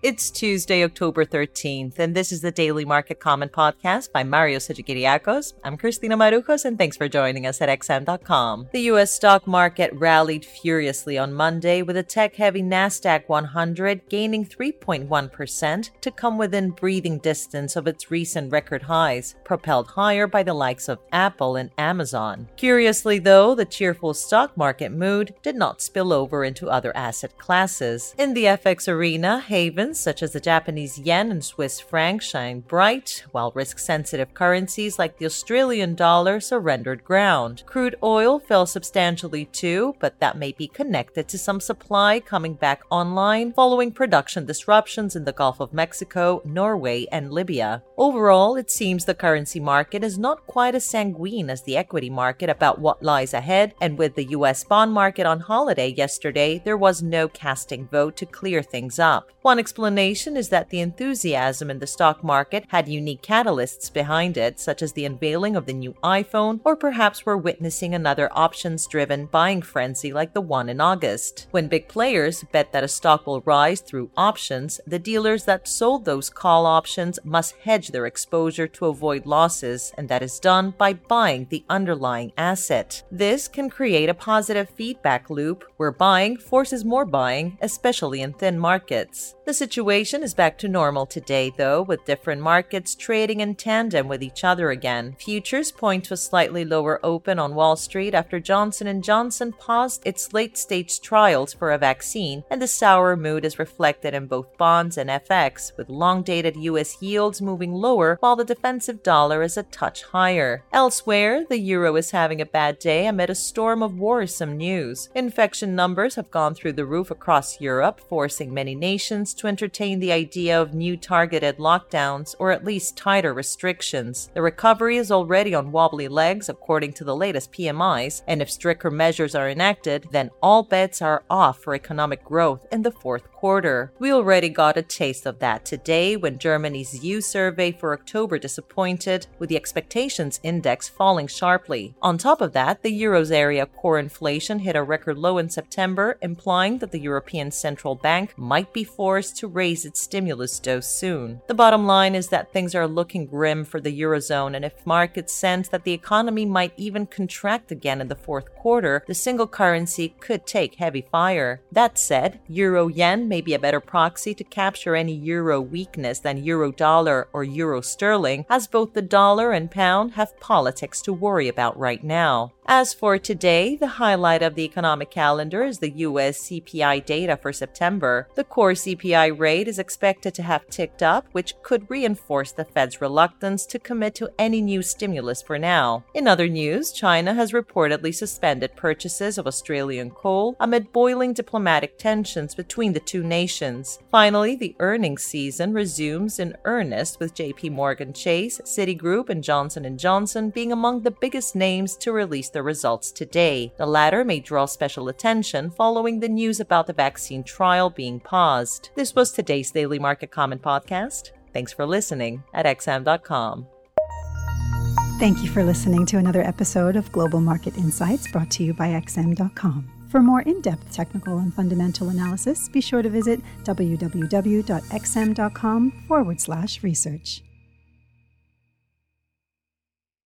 It's Tuesday, October 13th, and this is the Daily Market Comment Podcast by Mario Hadjikyriacos. I'm Christina Marujos, and thanks for joining us at XM.com. The U.S. stock market rallied furiously on Monday, with a tech-heavy NASDAQ 100 gaining 3.1% to come within breathing distance of its recent record highs, propelled higher by the likes of Apple and Amazon. Curiously, though, the cheerful stock market mood did not spill over into other asset classes. In the FX arena, Haven such as the Japanese yen and Swiss franc shine bright, while risk sensitive currencies like the Australian dollar surrendered ground. Crude oil fell substantially too, but that may be connected to some supply coming back online following production disruptions in the Gulf of Mexico, Norway, and Libya. Overall, it seems the currency market is not quite as sanguine as the equity market about what lies ahead, and with the US bond market on holiday yesterday, there was no casting vote to clear things up. One is that the enthusiasm in the stock market had unique catalysts behind it, such as the unveiling of the new iPhone, or perhaps we're witnessing another options driven buying frenzy like the one in August. When big players bet that a stock will rise through options, the dealers that sold those call options must hedge their exposure to avoid losses, and that is done by buying the underlying asset. This can create a positive feedback loop where buying forces more buying, especially in thin markets. The situation is back to normal today, though, with different markets trading in tandem with each other again. Futures point to a slightly lower open on Wall Street after Johnson & Johnson paused its late-stage trials for a vaccine, and the sour mood is reflected in both bonds and FX, with long-dated US yields moving lower while the defensive dollar is a touch higher. Elsewhere, the euro is having a bad day amid a storm of worrisome news. Infection numbers have gone through the roof across Europe, forcing many nations to entertain the idea of new targeted lockdowns or at least tighter restrictions. The recovery is already on wobbly legs, according to the latest PMIs, and if stricter measures are enacted, then all bets are off for economic growth in the fourth quarter. We already got a taste of that today when Germany's ZEW survey for October disappointed, with the expectations index falling sharply. On top of that, the Euros area core inflation hit a record low in September, implying that the European Central Bank might be forced to raise its stimulus dose soon. The bottom line is that things are looking grim for the Eurozone, and if markets sense that the economy might even contract again in the fourth quarter, the single currency could take heavy fire. That said, Euro yen may be a better proxy to capture any euro weakness than euro dollar or euro sterling, as both the dollar and pound have politics to worry about right now. As for today, the highlight of the economic calendar is the US CPI data for September. The core CPI rate is expected to have ticked up, which could reinforce the Fed's reluctance to commit to any new stimulus for now. In other news, China has reportedly suspended purchases of Australian coal amid boiling diplomatic tensions between the two nations. Finally, the earnings season resumes in earnest with JP Morgan Chase, Citigroup, and Johnson & Johnson being among the biggest names to release the results today. The latter may draw special attention following the news about the vaccine trial being paused. This was today's Daily Market Comment podcast. Thanks for listening at xm.com. Thank you for listening to another episode of Global Market Insights brought to you by XM.com. For more in depth technical and fundamental analysis, be sure to visit www.xm.com forward slash research.